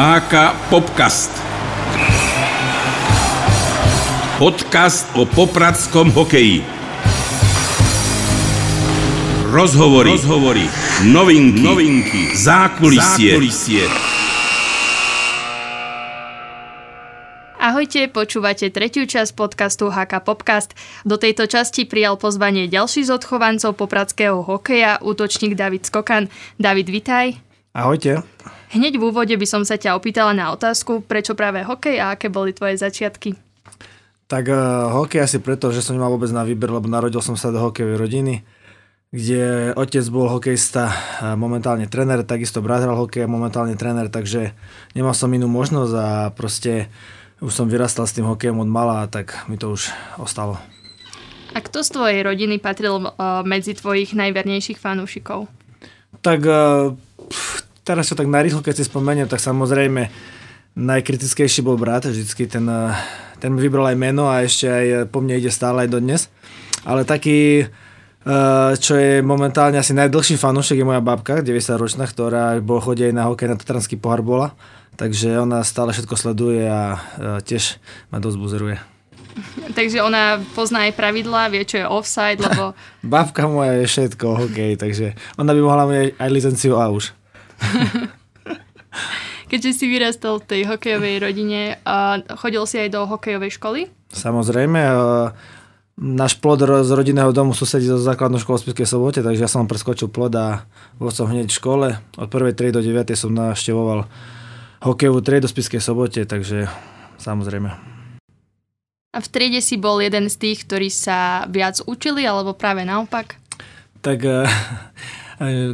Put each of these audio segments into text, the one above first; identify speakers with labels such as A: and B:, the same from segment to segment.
A: HK Popcast. Podcast o popradskom hokeji. Rozhovory, rozhovory, novinky, novinky, zákulisie. zákulisie.
B: Ahojte, počúvate tretiu časť podcastu HK Popcast. Do tejto časti prijal pozvanie ďalší z odchovancov popradského hokeja, útočník David Skokan. David, vitaj.
C: Ahojte.
B: Hneď v úvode by som sa ťa opýtala na otázku, prečo práve hokej a aké boli tvoje začiatky?
C: Tak uh, hokej asi preto, že som nemal vôbec na výber, lebo narodil som sa do hokejovej rodiny, kde otec bol hokejista, momentálne tréner, takisto brat hral hokej, momentálne tréner, takže nemal som inú možnosť a proste už som vyrastal s tým hokejom od mala, tak mi to už ostalo.
B: A kto z tvojej rodiny patril uh, medzi tvojich najvernejších fanúšikov?
C: Tak uh, teraz čo tak narýchlo, keď si spomeniem, tak samozrejme najkritickejší bol brat, vždycky ten, uh, ten mi vybral aj meno a ešte aj po mne ide stále aj dodnes. Ale taký, uh, čo je momentálne asi najdlhší fanúšik je moja babka, 90 ročná, ktorá bol chodí aj na hokej na Tatranský pohár bola takže ona stále všetko sleduje a tiež ma dosť buzeruje.
B: Takže ona pozná aj pravidlá, vie, čo je offside, lebo...
C: Babka moja je všetko, hokej, takže ona by mohla mať aj licenciu A už.
B: Keďže si vyrastal v tej hokejovej rodine, chodil si aj do hokejovej školy?
C: Samozrejme, náš plod z rodinného domu susedí zo základnou školou v Spiskej sobote, takže ja som preskočil plod a bol som hneď v škole. Od 1. 3. do 9. som naštevoval hokejovú triedu v Spiskej sobote, takže samozrejme.
B: A v triede si bol jeden z tých, ktorí sa viac učili, alebo práve naopak?
C: Tak eh,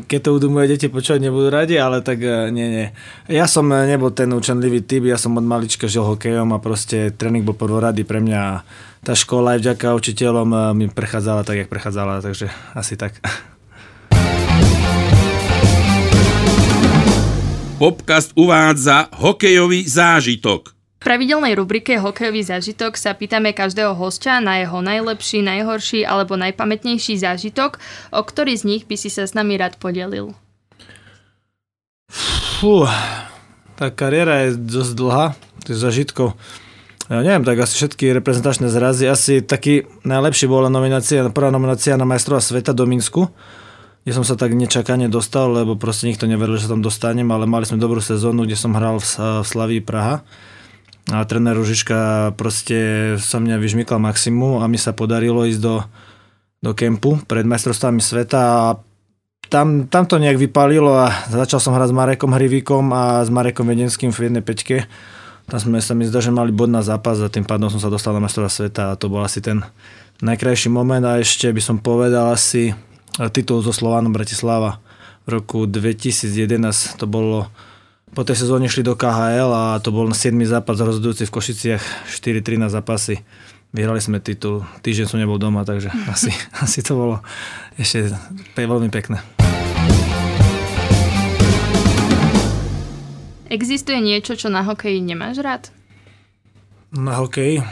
C: keď to budú moje deti počúvať, nebudú radi, ale tak eh, nie, nie. Ja som eh, nebol ten učenlivý typ, ja som od malička žil hokejom a proste tréning bol prvorady pre mňa a tá škola aj vďaka učiteľom mi prechádzala tak, jak prechádzala, takže asi tak.
A: Popcast uvádza hokejový zážitok.
B: Pravidelnej rubrike Hokejový zážitok sa pýtame každého hostia na jeho najlepší, najhorší alebo najpamätnejší zážitok, o ktorý z nich by si sa s nami rád podelil.
C: Fú, tá kariéra je dosť dlhá, tých zážitkov. Ja neviem, tak asi všetky reprezentačné zrazy. Asi taký najlepší bola nominácia, prvá nominácia na majstrova sveta do Minsku kde som sa tak nečakane dostal, lebo proste nikto neveril, že sa tam dostanem, ale mali sme dobrú sezónu, kde som hral v, v Slaví Praha. A tréner Ružiška proste sa mňa vyžmykal maximum a mi sa podarilo ísť do, do kempu pred majstrovstvami sveta a tam, tam to nejak vypalilo a začal som hrať s Marekom Hrivíkom a s Marekom Vedenským v jednej peťke. Tam sme sa mi zdá, že mali bod na zápas a tým pádom som sa dostal na majstrovstvá sveta a to bol asi ten najkrajší moment a ešte by som povedal asi titul so Slovanom Bratislava v roku 2011. To bolo po tej sezóne šli do KHL a to bol 7. zápas rozhodujúci v Košiciach 4-3 na zápasy. Vyhrali sme titul, týždeň som nebol doma, takže asi, asi to bolo ešte veľmi pekné.
B: Existuje niečo, čo na hokeji nemáš rád?
C: Na hokeji?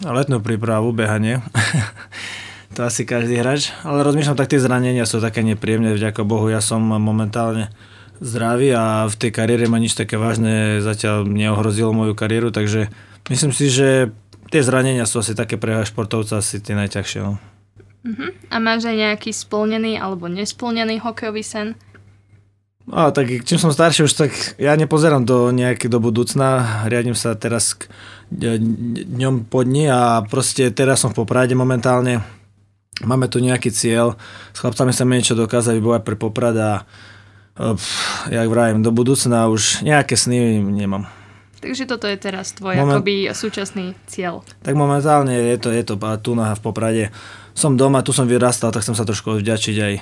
C: Letnú prípravu, behanie. to asi každý hráč, ale rozmýšľam, tak tie zranenia sú také nepríjemné, vďaka Bohu, ja som momentálne zdravý a v tej kariére ma nič také vážne zatiaľ neohrozilo moju kariéru, takže myslím si, že tie zranenia sú asi také pre športovca asi tie najťažšie. No.
B: Uh-huh. A máš aj nejaký splnený alebo nesplnený hokejový sen?
C: No, tak čím som starší už, tak ja nepozerám do nejaké do budúcna, riadím sa teraz k dňom po dni a proste teraz som v Poprade momentálne, máme tu nejaký cieľ, s chlapcami sa niečo dokázať vybovať pre Poprad a pff, jak vravím, do budúcna už nejaké sny nemám.
B: Takže toto je teraz tvoj Moment... akoby súčasný cieľ.
C: Tak momentálne je to, je to tu na v Poprade. Som doma, tu som vyrastal, tak chcem sa trošku vďačiť aj,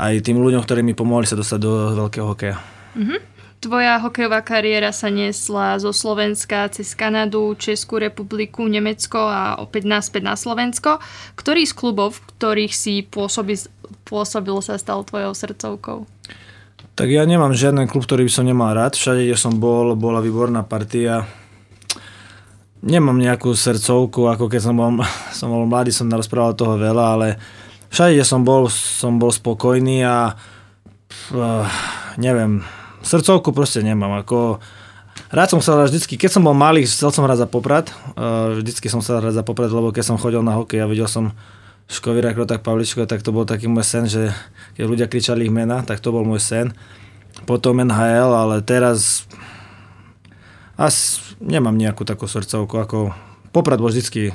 C: aj tým ľuďom, ktorí mi pomohli sa dostať do veľkého hokeja.
B: Mm-hmm. Tvoja hokejová kariéra sa nesla zo Slovenska cez Kanadu, Českú republiku, Nemecko a opäť naspäť na Slovensko. Ktorý z klubov, v ktorých si pôsobil, pôsobil sa stal tvojou srdcovkou?
C: Tak ja nemám žiaden klub, ktorý by som nemal rád. Všade, kde som bol, bola výborná partia. Nemám nejakú srdcovku, ako keď som bol, som bol mladý, som narozprával toho veľa, ale všade, kde som bol, som bol spokojný a uh, neviem, srdcovku proste nemám. Ako, Rád som chcel hrať vždycky, keď som bol malý, chcel som hrať za Poprad. Uh, vždycky som chcel hrať za Poprad, lebo keď som chodil na hokej a videl som Škovíra, tak Pavličko, tak to bol taký môj sen, že keď ľudia kričali ich mena, tak to bol môj sen. Potom NHL, ale teraz asi nemám nejakú takú srdcovku, ako Poprad bol vždycky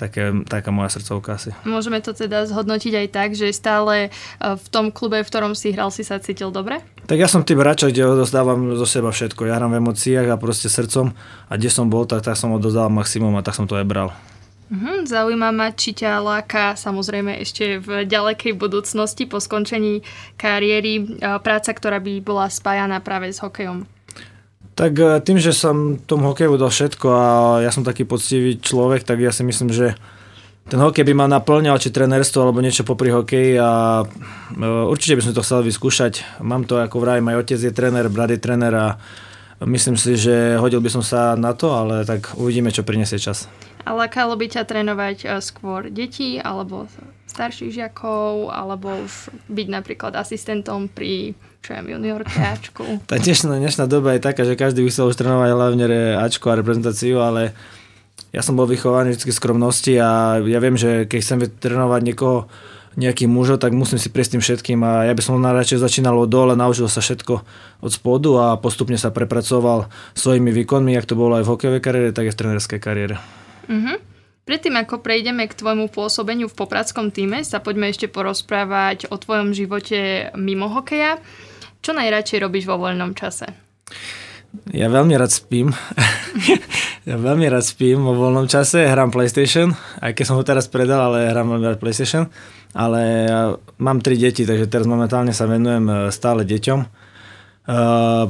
C: také, taká moja srdcovka asi.
B: Môžeme to teda zhodnotiť aj tak, že stále e, v tom klube, v ktorom si hral, si sa cítil dobre?
C: Tak ja som typ hráča, kde odozdávam zo seba všetko. Ja hrám v emóciách a proste srdcom a kde som bol, tak, tak som odozdával maximum a tak som to aj bral.
B: Mhm, zaujíma ma, či ťa láka samozrejme ešte v ďalekej budúcnosti po skončení kariéry práca, ktorá by bola spájaná práve s hokejom.
C: Tak e, tým, že som tomu hokeju dal všetko a ja som taký poctivý človek, tak ja si myslím, že ten hokej by ma naplňal, či trenérstvo alebo niečo popri hokeji a e, určite by som to chcel vyskúšať. Mám to, ako vraj, aj otec je tréner, brat je tréner a myslím si, že hodil by som sa na to, ale tak uvidíme, čo prinesie čas.
B: A lákalo by ťa trénovať e, skôr detí alebo starších žiakov, alebo už byť napríklad asistentom pri čo ja, juniorke Ačku.
C: Tá dnešná, dnešná doba je taká, že každý by chcel už trénovať hlavne Ačku a reprezentáciu, ale ja som bol vychovaný vždy skromnosti a ja viem, že keď chcem trénovať niekoho, nejaký mužov, tak musím si prejsť tým všetkým a ja by som najradšej začínal od dole, naučil sa všetko od spodu a postupne sa prepracoval svojimi výkonmi, jak to bolo aj v hokejovej kariére, tak aj v trenerskej kariére.
B: Uh-huh. Predtým, ako prejdeme k tvojmu pôsobeniu v popradskom týme, sa poďme ešte porozprávať o tvojom živote mimo hokeja. Čo najradšej robíš vo voľnom čase?
C: Ja veľmi rád spím. ja veľmi rád spím vo voľnom čase, hrám PlayStation, aj keď som ho teraz predal, ale hrám veľmi rád PlayStation. Ale ja mám tri deti, takže teraz momentálne sa venujem e, stále deťom. Uh,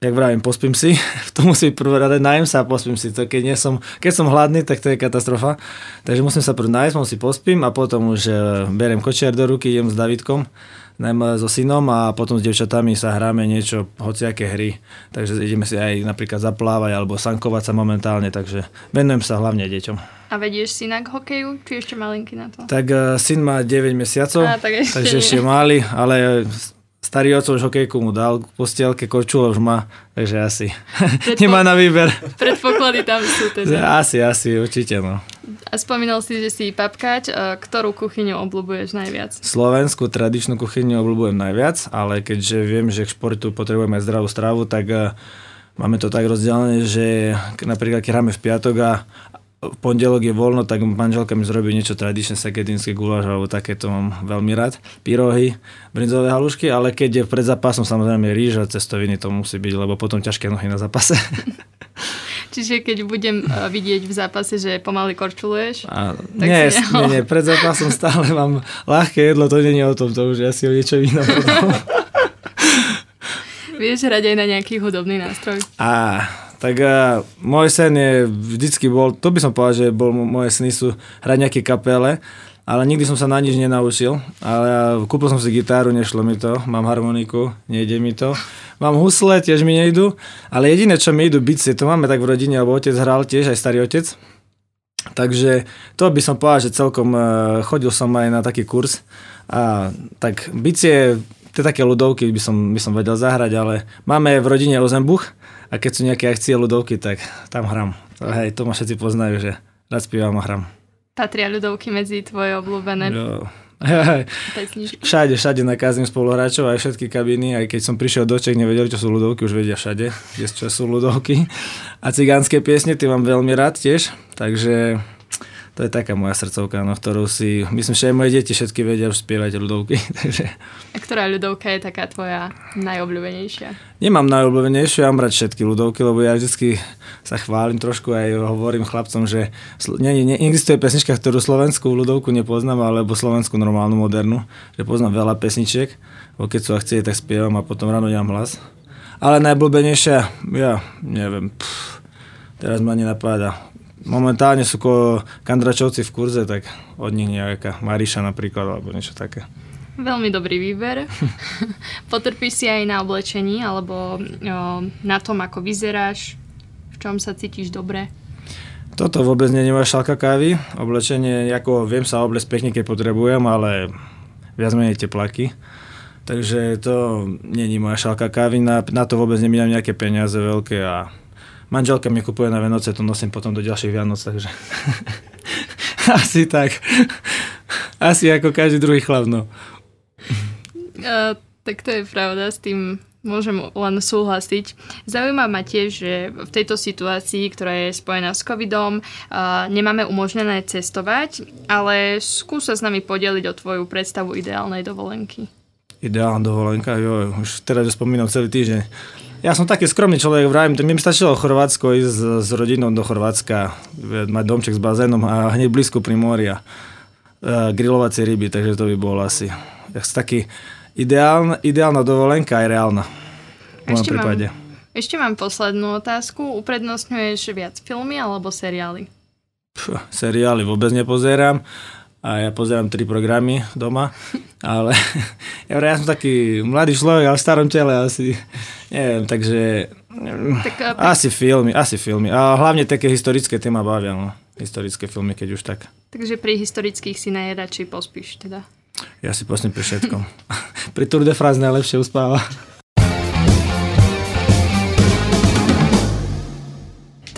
C: jak vravím, pospím si, to musí prvé rade, najem sa a pospím si. To keď, nie som, keď som hladný, tak to je katastrofa. Takže musím sa prvé nájsť, si pospím a potom už e, beriem kočiar do ruky, idem s Davidkom, najmä so synom a potom s devčatami sa hráme niečo, hociaké hry. Takže ideme si aj napríklad zaplávať alebo sankovať sa momentálne, takže venujem sa hlavne deťom.
B: A vedieš syna k hokeju, či ešte malinký na to?
C: Tak uh, syn má 9 mesiacov, a, tak ešte takže nie. ešte malý, ale starý oco už hokejku mu dal k postielke, korčule už má, takže asi Predpo... nemá na výber.
B: Predpoklady tam sú teda.
C: Asi, asi, určite no.
B: A spomínal si, že si papkať. Ktorú kuchyňu obľúbuješ najviac?
C: Slovenskú tradičnú kuchyňu obľúbujem najviac, ale keďže viem, že k športu potrebujeme aj zdravú stravu, tak eh, máme to tak rozdelené, že napríklad keď hráme v piatok a v pondelok je voľno, tak manželka mi zrobí niečo tradičné, sekedinské guláš alebo takéto mám veľmi rád. Pyrohy, brinzové halušky, ale keď je pred zápasom samozrejme rýža, cestoviny to musí byť, lebo potom ťažké nohy na zápase.
B: Čiže keď budem uh, vidieť v zápase, že pomaly korčuluješ,
C: a, tak nie, si nie, nie, pred zápasom stále mám ľahké jedlo, to nie je o tom, to už asi o niečo iné.
B: Vieš hrať aj na nejaký hudobný nástroj?
C: Á, tak uh, môj sen je vždycky bol, to by som povedal, že bol, moje sny sú hrať nejaké kapele, ale nikdy som sa na nič nenaučil. Ale kúpil som si gitáru, nešlo mi to, mám harmoniku, nejde mi to. Mám husle, tiež mi nejdu, ale jediné, čo mi idú bicie, to máme tak v rodine, lebo otec hral tiež, aj starý otec. Takže to by som povedal, že celkom uh, chodil som aj na taký kurz. A tak bicie, tie také ľudovky by som, by som vedel zahrať, ale máme v rodine Ozembuch, a keď sú nejaké akcie ľudovky, tak tam hram. To, hej, to ma všetci poznajú, že rád spievam a hram.
B: Patria ľudovky medzi tvoje obľúbené? Jo.
C: všade, všade nakázim spoluhráčov, aj všetky kabiny, aj keď som prišiel do Čech, nevedeli, čo sú ľudovky, už vedia všade, čo sú ľudovky. A cigánske piesne, tie mám veľmi rád tiež, takže to je taká moja srdcovka, no, ktorú si, myslím, že aj moje deti všetky vedia už spievať ľudovky. Takže...
B: A ktorá ľudovka je taká tvoja najobľúbenejšia?
C: Nemám najobľúbenejšiu, ja mám rád všetky ľudovky, lebo ja vždy sa chválim trošku aj hovorím chlapcom, že nie, nie, neexistuje pesnička, ktorú slovenskú ľudovku nepoznám, alebo slovenskú normálnu, modernú, že poznám veľa pesničiek, bo keď sú akcie, tak spievam a potom ráno nemám hlas. Ale najobľúbenejšia, ja neviem, pff, teraz ma nenapáda momentálne sú ko kandračovci v kurze, tak od nich nejaká Mariša napríklad, alebo niečo také.
B: Veľmi dobrý výber. Potrpíš si aj na oblečení, alebo o, na tom, ako vyzeráš, v čom sa cítiš dobre?
C: Toto vôbec nie je moja šalka kávy. Oblečenie, ako viem sa obliecť pekne, keď potrebujem, ale viac menej teplaky. Takže to není moja šálka kávy, na, na to vôbec nemínam nejaké peniaze veľké a manželka mi kupuje na Vianoce, to nosím potom do ďalších Vianoc, takže asi tak. Asi ako každý druhý chlap, no.
B: Uh, tak to je pravda, s tým môžem len súhlasiť. Zaujíma ma tiež, že v tejto situácii, ktorá je spojená s covidom, nemáme umožnené cestovať, ale skúsa s nami podeliť o tvoju predstavu ideálnej dovolenky
C: ideálna dovolenka, jo, už teraz spomínam celý týždeň. Ja som taký skromný človek, vravím, mi stačilo Chorvátsko ísť s, rodinou do Chorvátska, mať domček s bazénom a hneď blízko pri mori a uh, grilovacie ryby, takže to by bolo asi taký ideálna, ideálna dovolenka aj reálna. V ešte prípade.
B: Mám, ešte mám poslednú otázku. Uprednostňuješ viac filmy alebo seriály?
C: Puh, seriály vôbec nepozerám a ja pozerám tri programy doma, ale ja, ja som taký mladý človek, ale v starom tele asi, neviem, takže tak, uh, asi filmy, asi filmy. A hlavne také historické téma bavia, no. Historické filmy, keď už tak.
B: Takže pri historických si najradšej pospíš teda?
C: Ja si pospím pri všetkom. pri Tour de France najlepšie uspáva.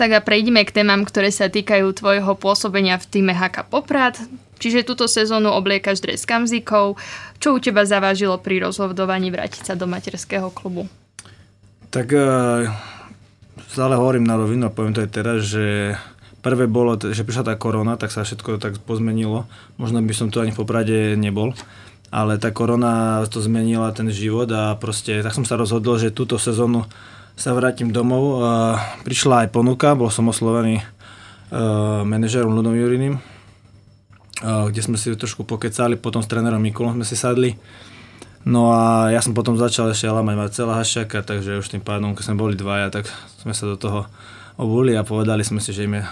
B: Tak a prejdeme k témam, ktoré sa týkajú tvojho pôsobenia v týme HK Poprad. Čiže túto sezónu obliekaš dres kamzíkov. Čo u teba zavážilo pri rozhodovaní vrátiť sa do materského klubu?
C: Tak uh, stále hovorím na rovinu a poviem to aj teraz, že prvé bolo, že prišla tá korona, tak sa všetko tak pozmenilo. Možno by som tu ani v Poprade nebol ale tá korona to zmenila ten život a proste tak som sa rozhodol, že túto sezónu sa vrátim domov. Prišla aj ponuka, bol som oslovený uh, manažerom Ludom Juriným, kde sme si trošku pokecali, potom s trénerom Mikulom sme si sadli. No a ja som potom začal ešte lamať Marcela Haščaka, takže už tým pádom, keď sme boli dvaja, tak sme sa do toho obuli a povedali sme si, že ideme,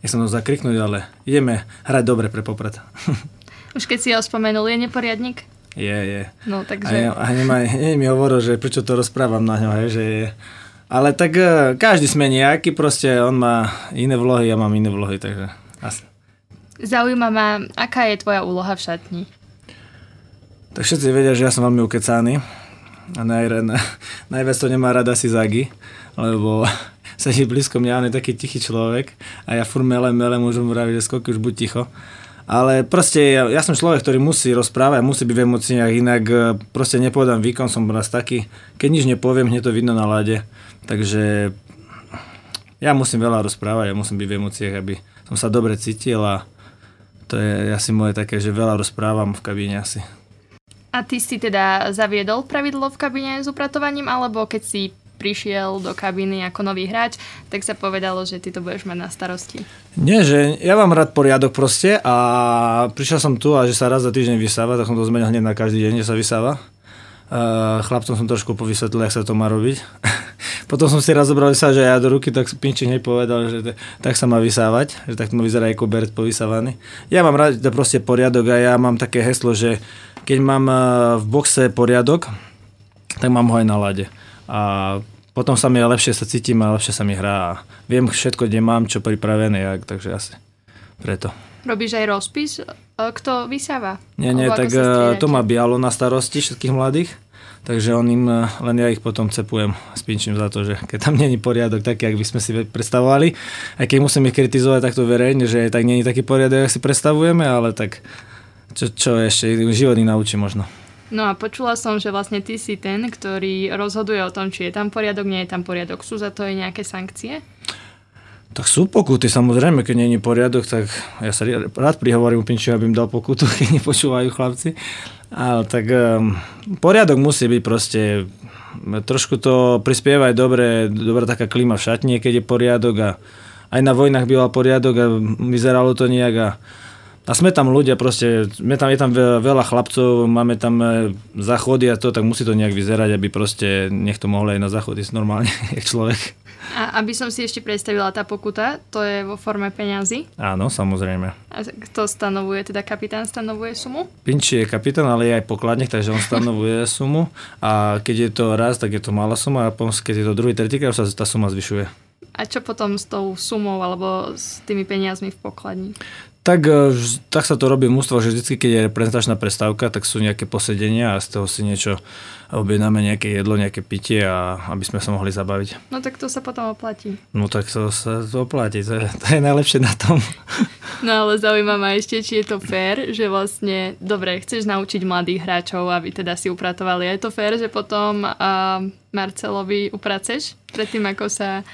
C: nechcem to zakriknúť, ale ideme hrať dobre pre Poprad.
B: Už keď si ho spomenul, je neporiadnik?
C: Je, je.
B: No, takže...
C: A, a nemaj, nie mi hovoril, že prečo to rozprávam na ňo, hej, že je. Ale tak uh, každý sme nejaký, proste on má iné vlohy, ja mám iné vlohy, takže asi.
B: Zaujíma ma, aká je tvoja úloha v šatni?
C: Tak všetci vedia, že ja som veľmi ukecaný a naj, na, najviac to nemá rada si Zagi, lebo sedí blízko mňa, on je taký tichý človek a ja furt melem, melem, môžem vraviť, že skoky už buď ticho. Ale proste ja, ja som človek, ktorý musí rozprávať, musí byť v emóciách, inak e, proste nepovedám výkon, som raz taký, keď nič nepoviem, hneď to vidno na lade. Takže ja musím veľa rozprávať, ja musím byť v emóciách, aby som sa dobre cítil a to je asi moje také, že veľa rozprávam v kabíne asi.
B: A ty si teda zaviedol pravidlo v kabíne s upratovaním, alebo keď si prišiel do kabíny ako nový hráč, tak sa povedalo, že ty to budeš mať na starosti.
C: Nie, že ja mám rád poriadok proste a prišiel som tu a že sa raz za týždeň vysáva, tak som to zmenil hneď na každý deň, že sa vysáva. Uh, chlapcom som trošku povysvetlil, jak sa to má robiť. Potom som si raz zobral že ja do ruky, tak Pinči hneď povedal, že t- tak sa má vysávať, že tak to vyzerá ako beret povysávaný. Ja mám rád proste poriadok a ja mám také heslo, že keď mám uh, v boxe poriadok, tak mám ho aj na lade. A potom sa mi lepšie sa cítim a lepšie sa mi hrá a viem všetko, kde mám, čo pripravené, takže asi preto.
B: Robíš aj rozpis? Kto vysáva?
C: Nie, nie, tak eh, to má Bialo na starosti všetkých mladých, takže on im, len ja ich potom cepujem s pinčím za to, že keď tam není poriadok taký, ak by sme si predstavovali, aj keď musím ich kritizovať takto verejne, že tak není taký poriadok, ako si predstavujeme, ale tak čo, čo ešte, život ich naučí možno.
B: No a počula som, že vlastne ty si ten, ktorý rozhoduje o tom, či je tam poriadok, nie je tam poriadok. Sú za to aj nejaké sankcie?
C: Tak sú pokuty, samozrejme, keď je poriadok, tak ja sa rád prihovorím Pinčiu, aby im dal pokutu, keď nepočúvajú chlapci. Ale tak um, poriadok musí byť proste, trošku to prispieva aj dobre, dobrá taká klíma v šatni, keď je poriadok a aj na vojnách býval poriadok a vyzeralo to nejak a a sme tam ľudia, proste, sme tam, je tam veľa chlapcov, máme tam e, záchody a to, tak musí to nejak vyzerať, aby proste nech to mohli aj na záchody normálne, jak človek.
B: A aby som si ešte predstavila tá pokuta, to je vo forme peňazí?
C: Áno, samozrejme.
B: A kto stanovuje, teda kapitán stanovuje sumu?
C: Pinči je kapitán, ale je aj pokladník, takže on stanovuje sumu a keď je to raz, tak je to malá suma a keď je to druhý, tretí, sa tá suma zvyšuje.
B: A čo potom s tou sumou alebo s tými peniazmi v pokladni?
C: Tak, e, tak sa to robí v mústve, že vždy, keď je reprezentačná prestávka, tak sú nejaké posedenia a z toho si niečo objednáme, nejaké jedlo, nejaké pitie, a aby sme sa mohli zabaviť.
B: No tak to sa potom oplatí.
C: No tak to sa to oplatí, to je, to je najlepšie na tom.
B: No ale zaujíma ma ešte, či je to fér, že vlastne, dobre, chceš naučiť mladých hráčov, aby teda si upratovali. Je to fér, že potom uh, Marcelovi upraceš predtým, ako sa,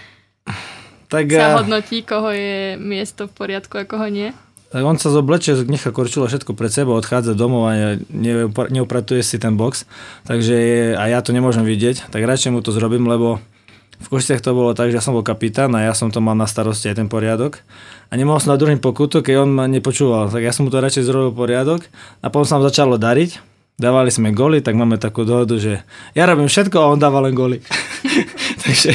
C: Tak,
B: sa
C: e,
B: hodnotí, koho je miesto v poriadku a koho nie?
C: Tak on sa zobleče, nechá korčula všetko pred sebou, odchádza domov a ne, neupratuje si ten box, takže a ja to nemôžem vidieť, tak radšej mu to zrobím, lebo v Košiciach to bolo tak, že ja som bol kapitán a ja som to mal na starosti aj ten poriadok a nemohol som na druhým pokutu, keď on ma nepočúval, tak ja som mu to radšej zrobil poriadok a potom sa nám začalo dariť, dávali sme goly, tak máme takú dohodu, že ja robím všetko a on dáva len goly. takže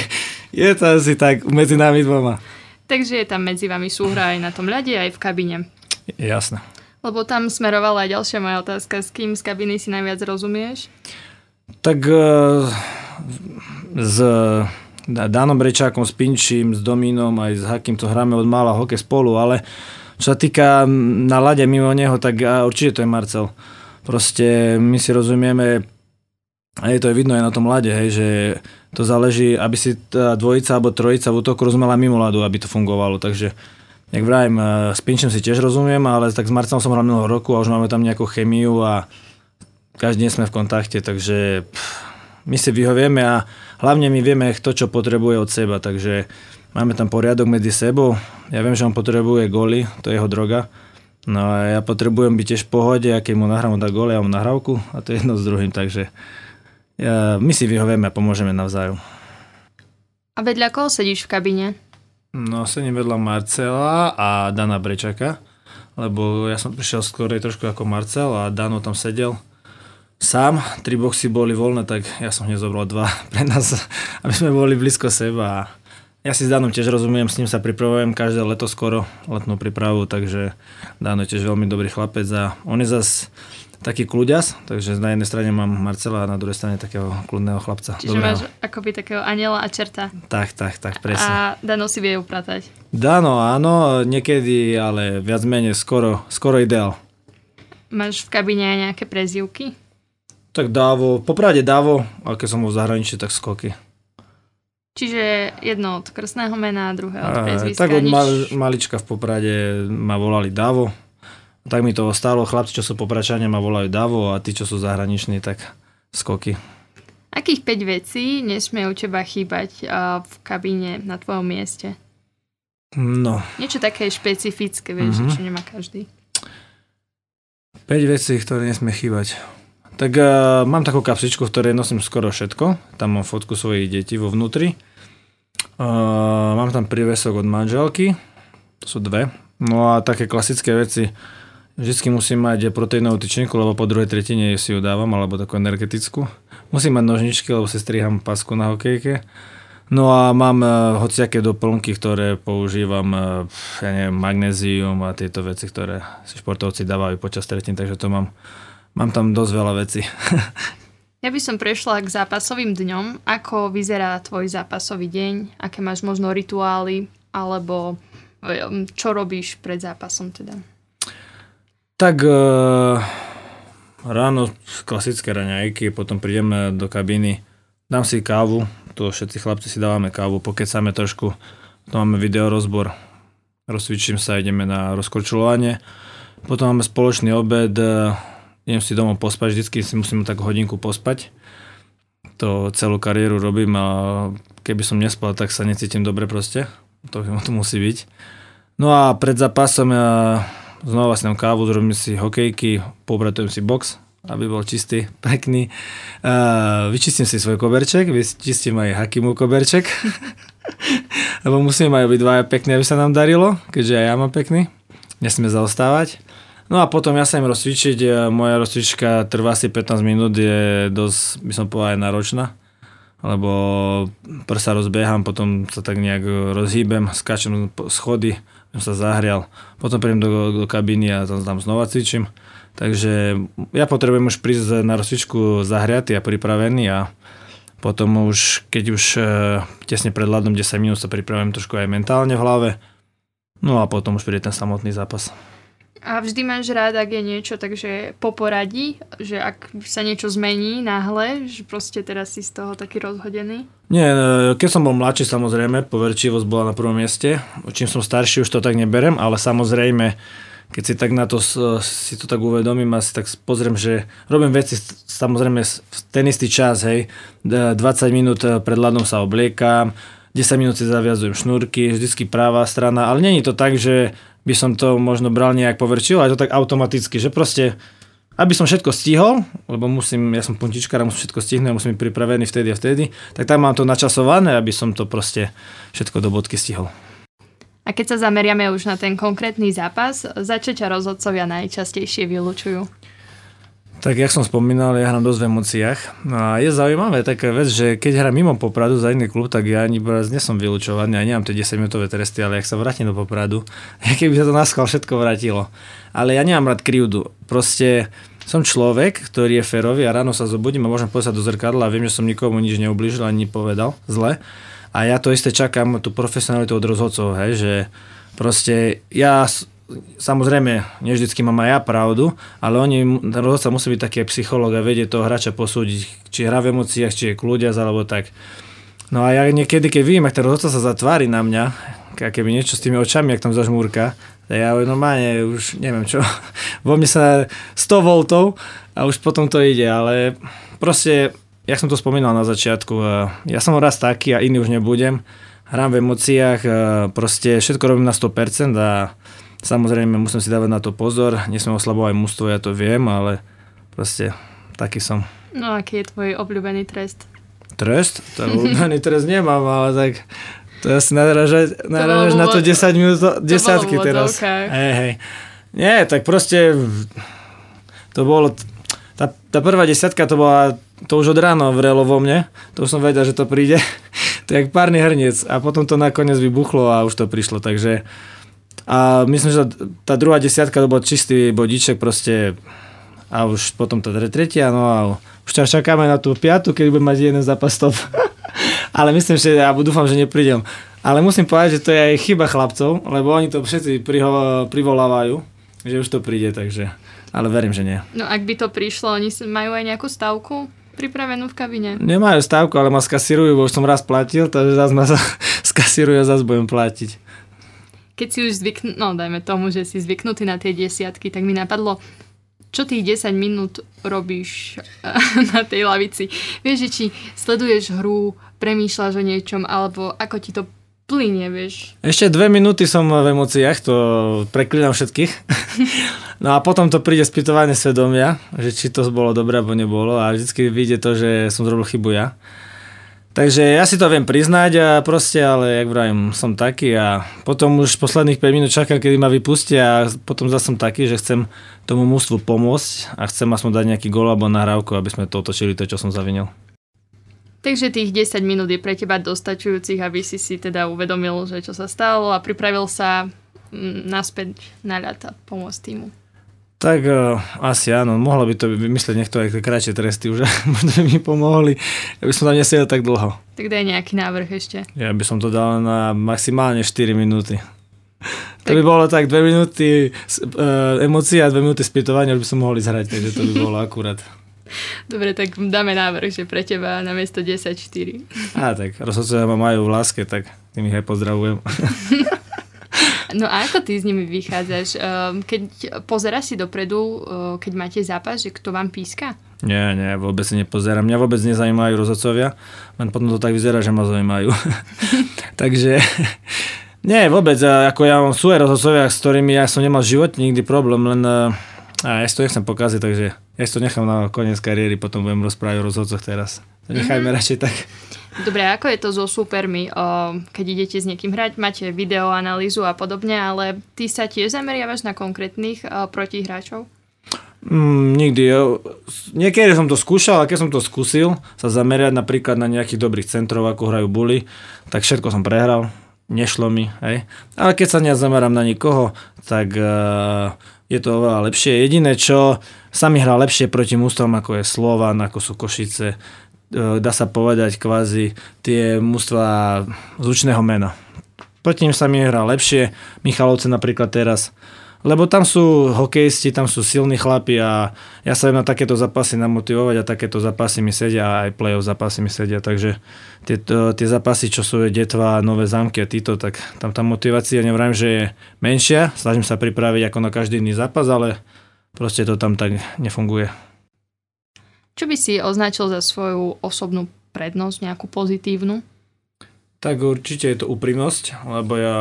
C: je to asi tak medzi nami dvoma.
B: Takže je tam medzi vami súhra aj na tom ľade, aj v kabine.
C: Jasné.
B: Lebo tam smerovala aj ďalšia moja otázka, s kým z kabiny si najviac rozumieš?
C: Tak e, s Danom Brečákom, s Pinčím, s Domínom aj s Hakým to hráme od mála hokej spolu, ale čo sa týka na lade mimo neho, tak určite to je Marcel. Proste my si rozumieme, a je to aj vidno aj na tom lade, hej, že to záleží, aby si tá dvojica alebo trojica v útoku mimo ľadu, aby to fungovalo. Takže, jak vravím, e, s Pinčem si tiež rozumiem, ale tak s Marcelom som hral minulého roku a už máme tam nejakú chemiu a každý deň sme v kontakte, takže pff, my si vyhovieme a hlavne my vieme, kto čo potrebuje od seba, takže máme tam poriadok medzi sebou. Ja viem, že on potrebuje góly, to je jeho droga. No a ja potrebujem byť tiež v pohode a keď mu nahrám dá góly, ja mu nahrávku a to je jedno s druhým, takže my si vyhovieme a pomôžeme navzájom.
B: A vedľa koho sedíš v kabine?
C: No, sedím vedľa Marcela a Dana Brečaka, lebo ja som prišiel skôr trošku ako Marcel a Dano tam sedel sám. Tri boxy boli voľné, tak ja som hneď zobral dva pre nás, aby sme boli blízko seba. Ja si s Danom tiež rozumiem, s ním sa pripravujem každé leto skoro, letnú prípravu, takže Dano je tiež veľmi dobrý chlapec a on je zas taký kľuďas, takže na jednej strane mám Marcela a na druhej strane takého kľudného chlapca.
B: Čiže
C: dobrého.
B: máš akoby takého aniela a čerta.
C: Tak, tak, tak, presne.
B: A Dano si vie upratať.
C: Dano, áno, niekedy, ale viac menej skoro, skoro ideál.
B: Máš v kabine aj nejaké prezivky?
C: Tak Dávo, popravde Dávo, a keď som bol v zahraničí, tak skoky.
B: Čiže jedno od krstného mena a druhé od prezviska.
C: tak od mal, malička v Poprade ma volali Davo. Tak mi to ostalo, chlapci, čo sú popračania, ma volajú Davo a tí, čo sú zahraniční, tak skoky.
B: Akých 5 vecí nesmie u teba chýbať v kabíne na tvojom mieste?
C: No,
B: Niečo také špecifické, vieš,
C: Mhm.
B: čo nemá každý.
C: 5 vecí, ktoré nesmie chýbať. Tak uh, mám takú kapsičku, v ktorej nosím skoro všetko. Tam mám fotku svojich detí vo vnútri. Uh, mám tam prívesok od manželky. To sú dve. No a také klasické veci. Vždycky musím mať proteínovú tyčinku, lebo po druhej tretine si ju dávam, alebo takú energetickú. Musím mať nožničky, lebo si striham pasku na hokejke. No a mám uh, hociaké doplnky, ktoré používam, uh, ja neviem, magnézium a tieto veci, ktoré si športovci dávajú počas tretín, takže to mám, mám tam dosť veľa vecí.
B: Ja by som prešla k zápasovým dňom. Ako vyzerá tvoj zápasový deň? Aké máš možno rituály? Alebo um, čo robíš pred zápasom teda?
C: Tak uh, ráno klasické raňajky, potom prídeme do kabíny, dám si kávu, to všetci chlapci si dávame kávu, pokecáme trošku, to máme video rozbor, rozcvičím sa, ideme na rozkorčulovanie, potom máme spoločný obed, eh, idem si domov pospať, vždycky si musím tak hodinku pospať, to celú kariéru robím a keby som nespal, tak sa necítim dobre proste, to, to musí byť. No a pred zápasom ja znova si kávu, zrobím si hokejky, pobratujem si box, aby bol čistý, pekný. Uh, vyčistím si svoj koberček, vyčistím aj Hakimu koberček, lebo musíme aj obidvaja pekný, aby sa nám darilo, keďže aj ja mám pekný. Nesmieme zaostávať. No a potom ja sa im rozcvičiť, e, moja rozcvička trvá asi 15 minút, je dosť, by som povedal, aj náročná lebo prsa rozbieham, potom sa tak nejak rozhýbem, skáčem schody, som sa zahrial, potom prídem do, do kabíny a tam, tam znova cvičím. Takže ja potrebujem už prísť na rozcvičku zahriatý a pripravený a potom už, keď už e, tesne pred ľadom 10 minút sa pripravujem trošku aj mentálne v hlave, no a potom už príde ten samotný zápas.
B: A vždy máš rád, ak je niečo, takže po poradí, že ak sa niečo zmení náhle, že proste teraz si z toho taký rozhodený?
C: Nie, e, keď som bol mladší, samozrejme, poverčivosť bola na prvom mieste. Čím som starší, už to tak neberem, ale samozrejme, keď si tak na to, si to tak uvedomím a si tak pozriem, že robím veci samozrejme v ten istý čas, hej, 20 minút e, pred ľadom sa obliekam, 10 minút si zaviazujem šnúrky, vždycky práva strana, ale není to tak, že by som to možno bral nejak poverčil, ale to tak automaticky, že proste aby som všetko stihol, lebo musím, ja som puntičkár a musím všetko stihnúť, musím byť pripravený vtedy a vtedy, tak tam mám to načasované, aby som to proste všetko do bodky stihol.
B: A keď sa zameriame už na ten konkrétny zápas, za čo ťa rozhodcovia najčastejšie vylúčujú?
C: Tak jak som spomínal, ja hrám dosť v emóciách. No a je zaujímavé taká vec, že keď hrám mimo Popradu za iný klub, tak ja ani nie som vylúčovaný, ja nemám tie 10 minútové tresty, ale ak sa vrátim do Popradu, keby sa to na všetko vrátilo. Ale ja nemám rád krivdu. Proste som človek, ktorý je férový a ráno sa zobudím a môžem povedať do zrkadla a viem, že som nikomu nič neublížil ani nepovedal zle. A ja to isté čakám, tú profesionalitu od rozhodcov, hej, že proste ja samozrejme, nie vždycky mám aj ja pravdu, ale oni, ten rozhodca musí byť taký psychológ a vedie toho hráča posúdiť, či hrá v emóciách, či je kľúdiac, alebo tak. No a ja niekedy, keď vidím, ak ten rozhodca sa zatvári na mňa, keby niečo s tými očami, ak tam zažmúrka, tak ja normálne už neviem čo, vo mne sa 100 V a už potom to ide, ale proste, jak som to spomínal na začiatku, ja som raz taký a iný už nebudem, hrám v emóciách, proste všetko robím na 100% a Samozrejme, musím si dávať na to pozor, nesmiem oslabovať mužstvo, ja to viem, ale proste taký som.
B: No aký je tvoj obľúbený trest?
C: Trest? To obľúbený trest nemám, ale tak to asi narážať, narážať na to 10 minút, desiatky teraz. Hej, hej. Nie, tak proste to bolo, tá, tá prvá desiatka to bola, to už od ráno vrelo vo mne, to už som vedel, že to príde, to je jak párny hrniec a potom to nakoniec vybuchlo a už to prišlo, takže a myslím, že tá druhá desiatka to bol čistý bodiček proste a už potom tá tretia, no a už ťa čakáme na tú piatu, keď budem mať jeden zápas top. Ale myslím, že ja dúfam, že neprídem. Ale musím povedať, že to je aj chyba chlapcov, lebo oni to všetci priho- privolávajú, že už to príde, takže... Ale verím, že nie.
B: No ak by to prišlo, oni majú aj nejakú stavku pripravenú v kabine?
C: Nemajú stavku, ale ma skasírujú, bo už som raz platil, takže zase ma skasírujú a zase budem platiť
B: keď si už zvyknutý, no dajme tomu, že si zvyknutý na tie desiatky, tak mi napadlo, čo tých 10 minút robíš na tej lavici. Vieš, že či sleduješ hru, premýšľaš o niečom, alebo ako ti to plynie, vieš.
C: Ešte dve minúty som v emóciách, to preklinám všetkých. No a potom to príde spýtovanie svedomia, že či to bolo dobré, alebo nebolo a vždycky vyjde to, že som zrobil chybu ja. Takže ja si to viem priznať a proste, ale jak vravím, som taký a potom už posledných 5 minút čakám, kedy ma vypustia a potom zase som taký, že chcem tomu mústvu pomôcť a chcem aspoň dať nejaký gol alebo nahrávku, aby sme to otočili to, čo som zavinil.
B: Takže tých 10 minút je pre teba dostačujúcich, aby si si teda uvedomil, že čo sa stalo a pripravil sa mm, naspäť na ľad a pomôcť týmu.
C: Tak uh, asi áno, mohlo by to vymyslieť niekto aj kratšie tresty už, možno by mi pomohli, ja by som tam nesedel tak dlho.
B: Tak daj nejaký návrh ešte.
C: Ja by som to dal na maximálne 4 minúty. Tak... To by bolo tak 2 minúty uh, emócií a 2 minúty spýtovania, už by som mohli zhrať, takže to by bolo akurát.
B: Dobre, tak dáme návrh, že pre teba na miesto 10 4.
C: Á, tak rozhodcovia ma majú v láske, tak tým ich aj pozdravujem.
B: No a ako ty s nimi vychádzaš? Ehm, keď pozeráš si dopredu, ehm, keď máte zápas, že kto vám píska?
C: Nie, nie, vôbec si nepozerám. Mňa vôbec nezajímajú rozhodcovia, len potom to tak vyzerá, že ma zaujímajú. Takže nie, vôbec. Ako ja mám svoje rozhodcovia, s ktorými ja som nemal v živote nikdy problém, len a ja si to nechcem pokaziť, takže ja si to nechám na koniec kariéry, potom budem rozprávať o rozhodcoch teraz. Nechajme mm-hmm. radšej tak.
B: Dobre, ako je to so supermi, keď idete s niekým hrať, máte videoanalýzu a podobne, ale ty sa tiež zameriavaš na konkrétnych protihráčov?
C: Mm, nikdy. Niekedy som to skúšal a keď som to skúsil sa zamerať napríklad na nejakých dobrých centrov, ako hrajú Bully, tak všetko som prehral. Nešlo mi, hej. Ale keď sa nezamerám na nikoho, tak uh, je to oveľa lepšie. Jediné, čo sa mi hrá lepšie proti mústvom, ako je Slovan, ako sú Košice, dá sa povedať, kvázi tie mužstva zvučného mena. Proti ním sa mi hrá lepšie, Michalovce napríklad teraz, Lebo tam sú hokejisti, tam sú silní chlapi a ja sa viem na takéto zápasy namotivovať a takéto zápasy mi sedia a aj play-off zápasy mi sedia, takže tie, tie zápasy, čo sú Detva, Nové zámky a títo, tak tam tá motivácia, nevrajím, že je menšia, snažím sa pripraviť ako na každý iný zápas, ale proste to tam tak nefunguje.
B: Čo by si označil za svoju osobnú prednosť, nejakú pozitívnu?
C: Tak určite je to úprimnosť, lebo ja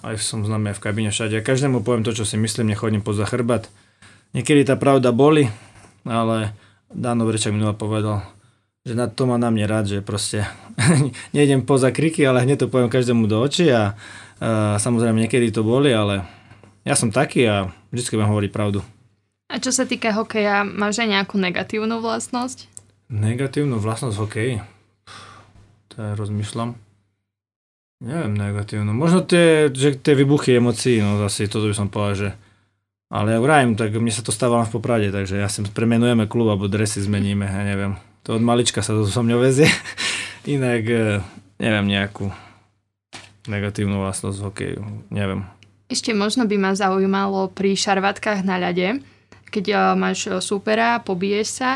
C: aj som známy v kabíne všade. Ja každému poviem to, čo si myslím, nechodím poza chrbát. Niekedy tá pravda boli, ale Dano Vrečak minula povedal, že na to má na mne rád, že proste nejdem poza kriky, ale hneď to poviem každému do očí a, a samozrejme niekedy to boli, ale ja som taký a vždy budem hovoriť pravdu.
B: A čo sa týka hokeja, máš aj nejakú negatívnu vlastnosť?
C: Negatívnu vlastnosť hokeji? To rozmýšľam. Neviem, negatívnu. Možno tie, že tie vybuchy emócií, no zase toto by som povedal, že ale ja vrajím, tak mne sa to stáva v Poprade, takže ja si premenujeme klub alebo dresy zmeníme, ja neviem. To od malička sa to so mňou vezie. Inak e, neviem nejakú negatívnu vlastnosť hokeju, neviem.
B: Ešte možno by ma zaujímalo pri šarvatkách na ľade, keď e, máš supera, pobiješ sa,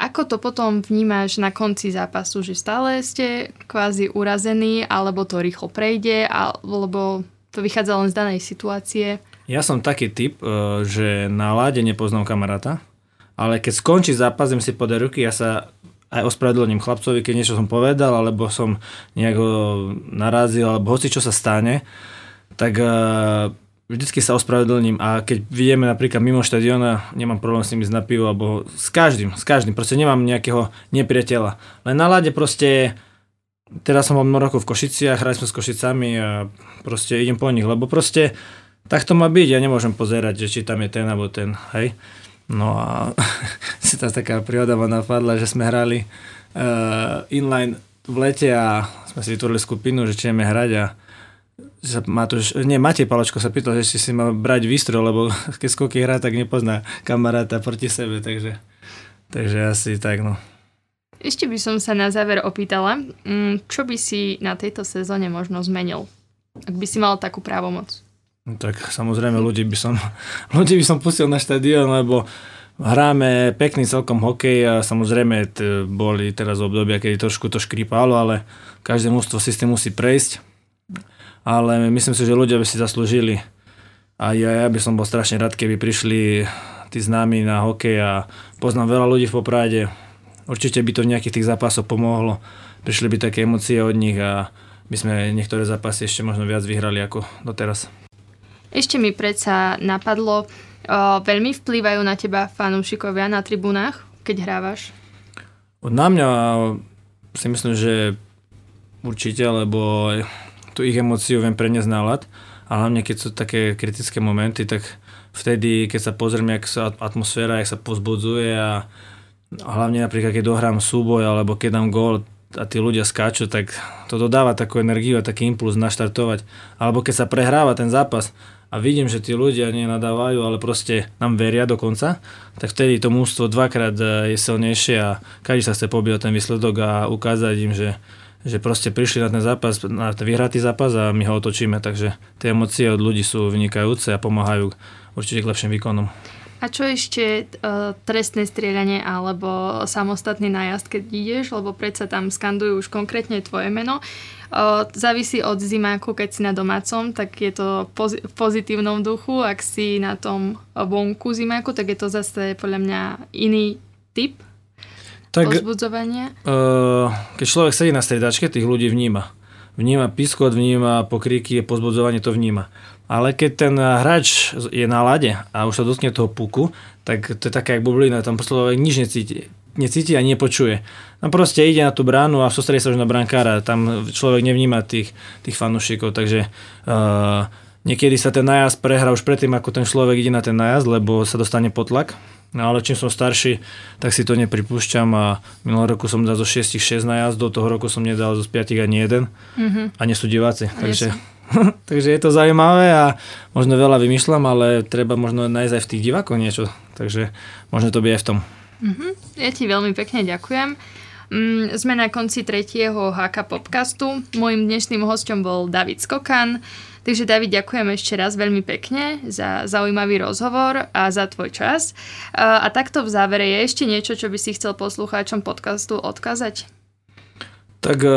B: ako to potom vnímaš na konci zápasu, že stále ste kvázi urazení, alebo to rýchlo prejde, alebo to vychádza len z danej situácie?
C: Ja som taký typ, e, že na láde nepoznám kamaráta, ale keď skončí zápas, si podať ruky, ja sa aj ospravedlním chlapcovi, keď niečo som povedal, alebo som nejak ho narazil, alebo hoci čo sa stane, tak vždycky sa ospravedlním a keď vidíme napríklad mimo štadiona, nemám problém s nimi ísť na pivo, alebo s každým, s každým, proste nemám nejakého nepriateľa. Len na lade proste, teraz som bol mnoho rokov v Košiciach, hrali sme s Košicami a proste idem po nich, lebo proste tak to má byť, ja nemôžem pozerať, že či tam je ten alebo ten, hej. No a si tá taká príhoda ma napadla, že sme hrali uh, inline v lete a sme si vytvorili skupinu, že či ideme hrať a sa Matúš, nie, Matej Palačko sa pýtal, že si má brať výstroj, lebo keď skoky hrá, tak nepozná kamaráta proti sebe, takže, takže asi tak, no.
B: Ešte by som sa na záver opýtala, mm, čo by si na tejto sezóne možno zmenil, ak by si mal takú právomoc?
C: No, tak samozrejme ľudí by som, ľudí by som pustil na štadión, lebo hráme pekný celkom hokej a samozrejme t- boli teraz obdobia, kedy trošku to škrípalo, ale každé mústvo si s tým musí prejsť ale myslím si, že ľudia by si zaslúžili. A ja, ja by som bol strašne rád, keby prišli tí známi na hokej a poznám veľa ľudí v Poprade. Určite by to v nejakých tých zápasoch pomohlo. Prišli by také emócie od nich a by sme niektoré zápasy ešte možno viac vyhrali ako doteraz.
B: Ešte mi predsa napadlo, o, veľmi vplývajú na teba fanúšikovia na tribunách, keď hrávaš?
C: Na mňa si myslím, že určite, lebo tú ich emóciu viem preniesť na lat a hlavne keď sú také kritické momenty, tak vtedy, keď sa pozrieme, jak sa atmosféra, jak sa pozbudzuje a hlavne napríklad, keď dohrám súboj alebo keď dám gól a tí ľudia skáču, tak to dodáva takú energiu a taký impuls naštartovať. Alebo keď sa prehráva ten zápas a vidím, že tí ľudia nenadávajú, ale proste nám veria dokonca, tak vtedy to mústvo dvakrát je silnejšie a každý sa chce pobiť ten výsledok a ukázať im, že že proste prišli na ten zápas, na ten vyhratý zápas a my ho otočíme, takže tie emócie od ľudí sú vynikajúce a pomáhajú určite k lepším výkonom.
B: A čo ešte uh, trestné strieľanie alebo samostatný nájazd, keď ideš, lebo predsa tam skandujú už konkrétne tvoje meno. Uh, závisí od zimáku, keď si na domácom, tak je to poz- v pozitívnom duchu. Ak si na tom vonku zimáku, tak je to zase podľa mňa iný typ tak, pozbudzovania?
C: Uh, keď človek sedí na stredačke, tých ľudí vníma. Vníma piskot, vníma pokriky, pozbudzovanie to vníma. Ale keď ten hráč je na lade a už sa dotkne toho puku, tak to je taká jak bublina, tam človek nič necíti, necíti a nepočuje. No proste ide na tú bránu a sústredí sa už na brankára, tam človek nevníma tých, tých fanúšikov, takže uh, niekedy sa ten najazd prehrá už predtým, ako ten človek ide na ten najazd, lebo sa dostane potlak No ale čím som starší, tak si to nepripúšťam a minulý roku som dal zo 6-6 najazdov, toho roku som nedal zo 5 ani jeden mm-hmm. a nie sú diváci. Takže, takže je to zaujímavé a možno veľa vymýšľam, ale treba možno nájsť aj v tých divákoch niečo. Takže možno to by aj v tom.
B: Mm-hmm. Ja ti veľmi pekne ďakujem. Mm, sme na konci tretieho HK podcastu. Mojím dnešným hostom bol David Skokan. Takže David, ďakujem ešte raz veľmi pekne za zaujímavý rozhovor a za tvoj čas. A takto v závere je ešte niečo, čo by si chcel poslucháčom podcastu odkázať?
C: Tak uh,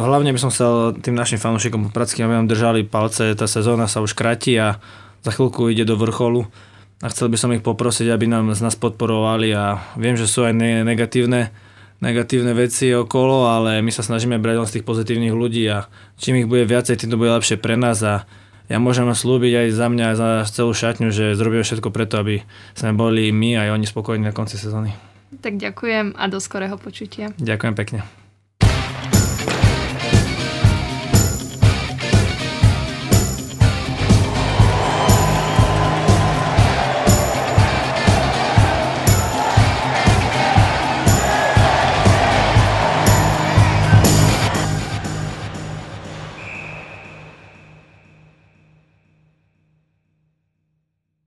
C: hlavne by som chcel tým našim fanúšikom popradským, aby nám držali palce, tá sezóna sa už kratí a za chvíľku ide do vrcholu a chcel by som ich poprosiť, aby nám z nás podporovali a viem, že sú aj negatívne, negatívne veci okolo, ale my sa snažíme brať len z tých pozitívnych ľudí a čím ich bude viacej, tým to bude lepšie pre nás a ja môžem slúbiť aj za mňa, aj za celú šatňu, že zrobíme všetko preto, aby sme boli my aj oni spokojní na konci sezóny.
B: Tak ďakujem a do skorého počutia.
C: Ďakujem pekne.